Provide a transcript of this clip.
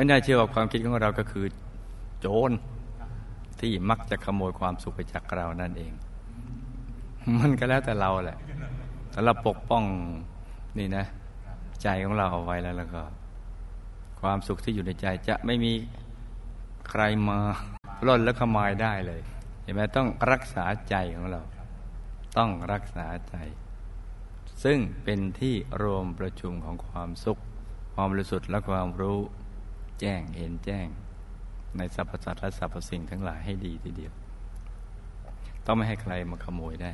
ไม่น่าเชื่อว่าความคิดของเราก็คือ โจรที่มักจะขโมยความสุขไปจากเรานั่นเอง มันก็แล้วแต่เราแหละถ้าเราปกป้องนี่นะ ใจของเราเอาไว้แล้วแล้วก็ ความสุขที่อยู่ในใจจะไม่มีใครมาล่นและขมายได้เลยเห็นไหมต้องรักษาใจของเรา ต้องรักษาใจ ซึ่งเป็นที่รวมประชุมของความสุข ความบริสุทธิ์และความรู้ แจ้งเห็นแจ้ง ในสรรพสัตว์และสรรพสิ่งทั้งหลายให้ดีทีเดียว ต้องไม่ให้ใครมาขโมยได้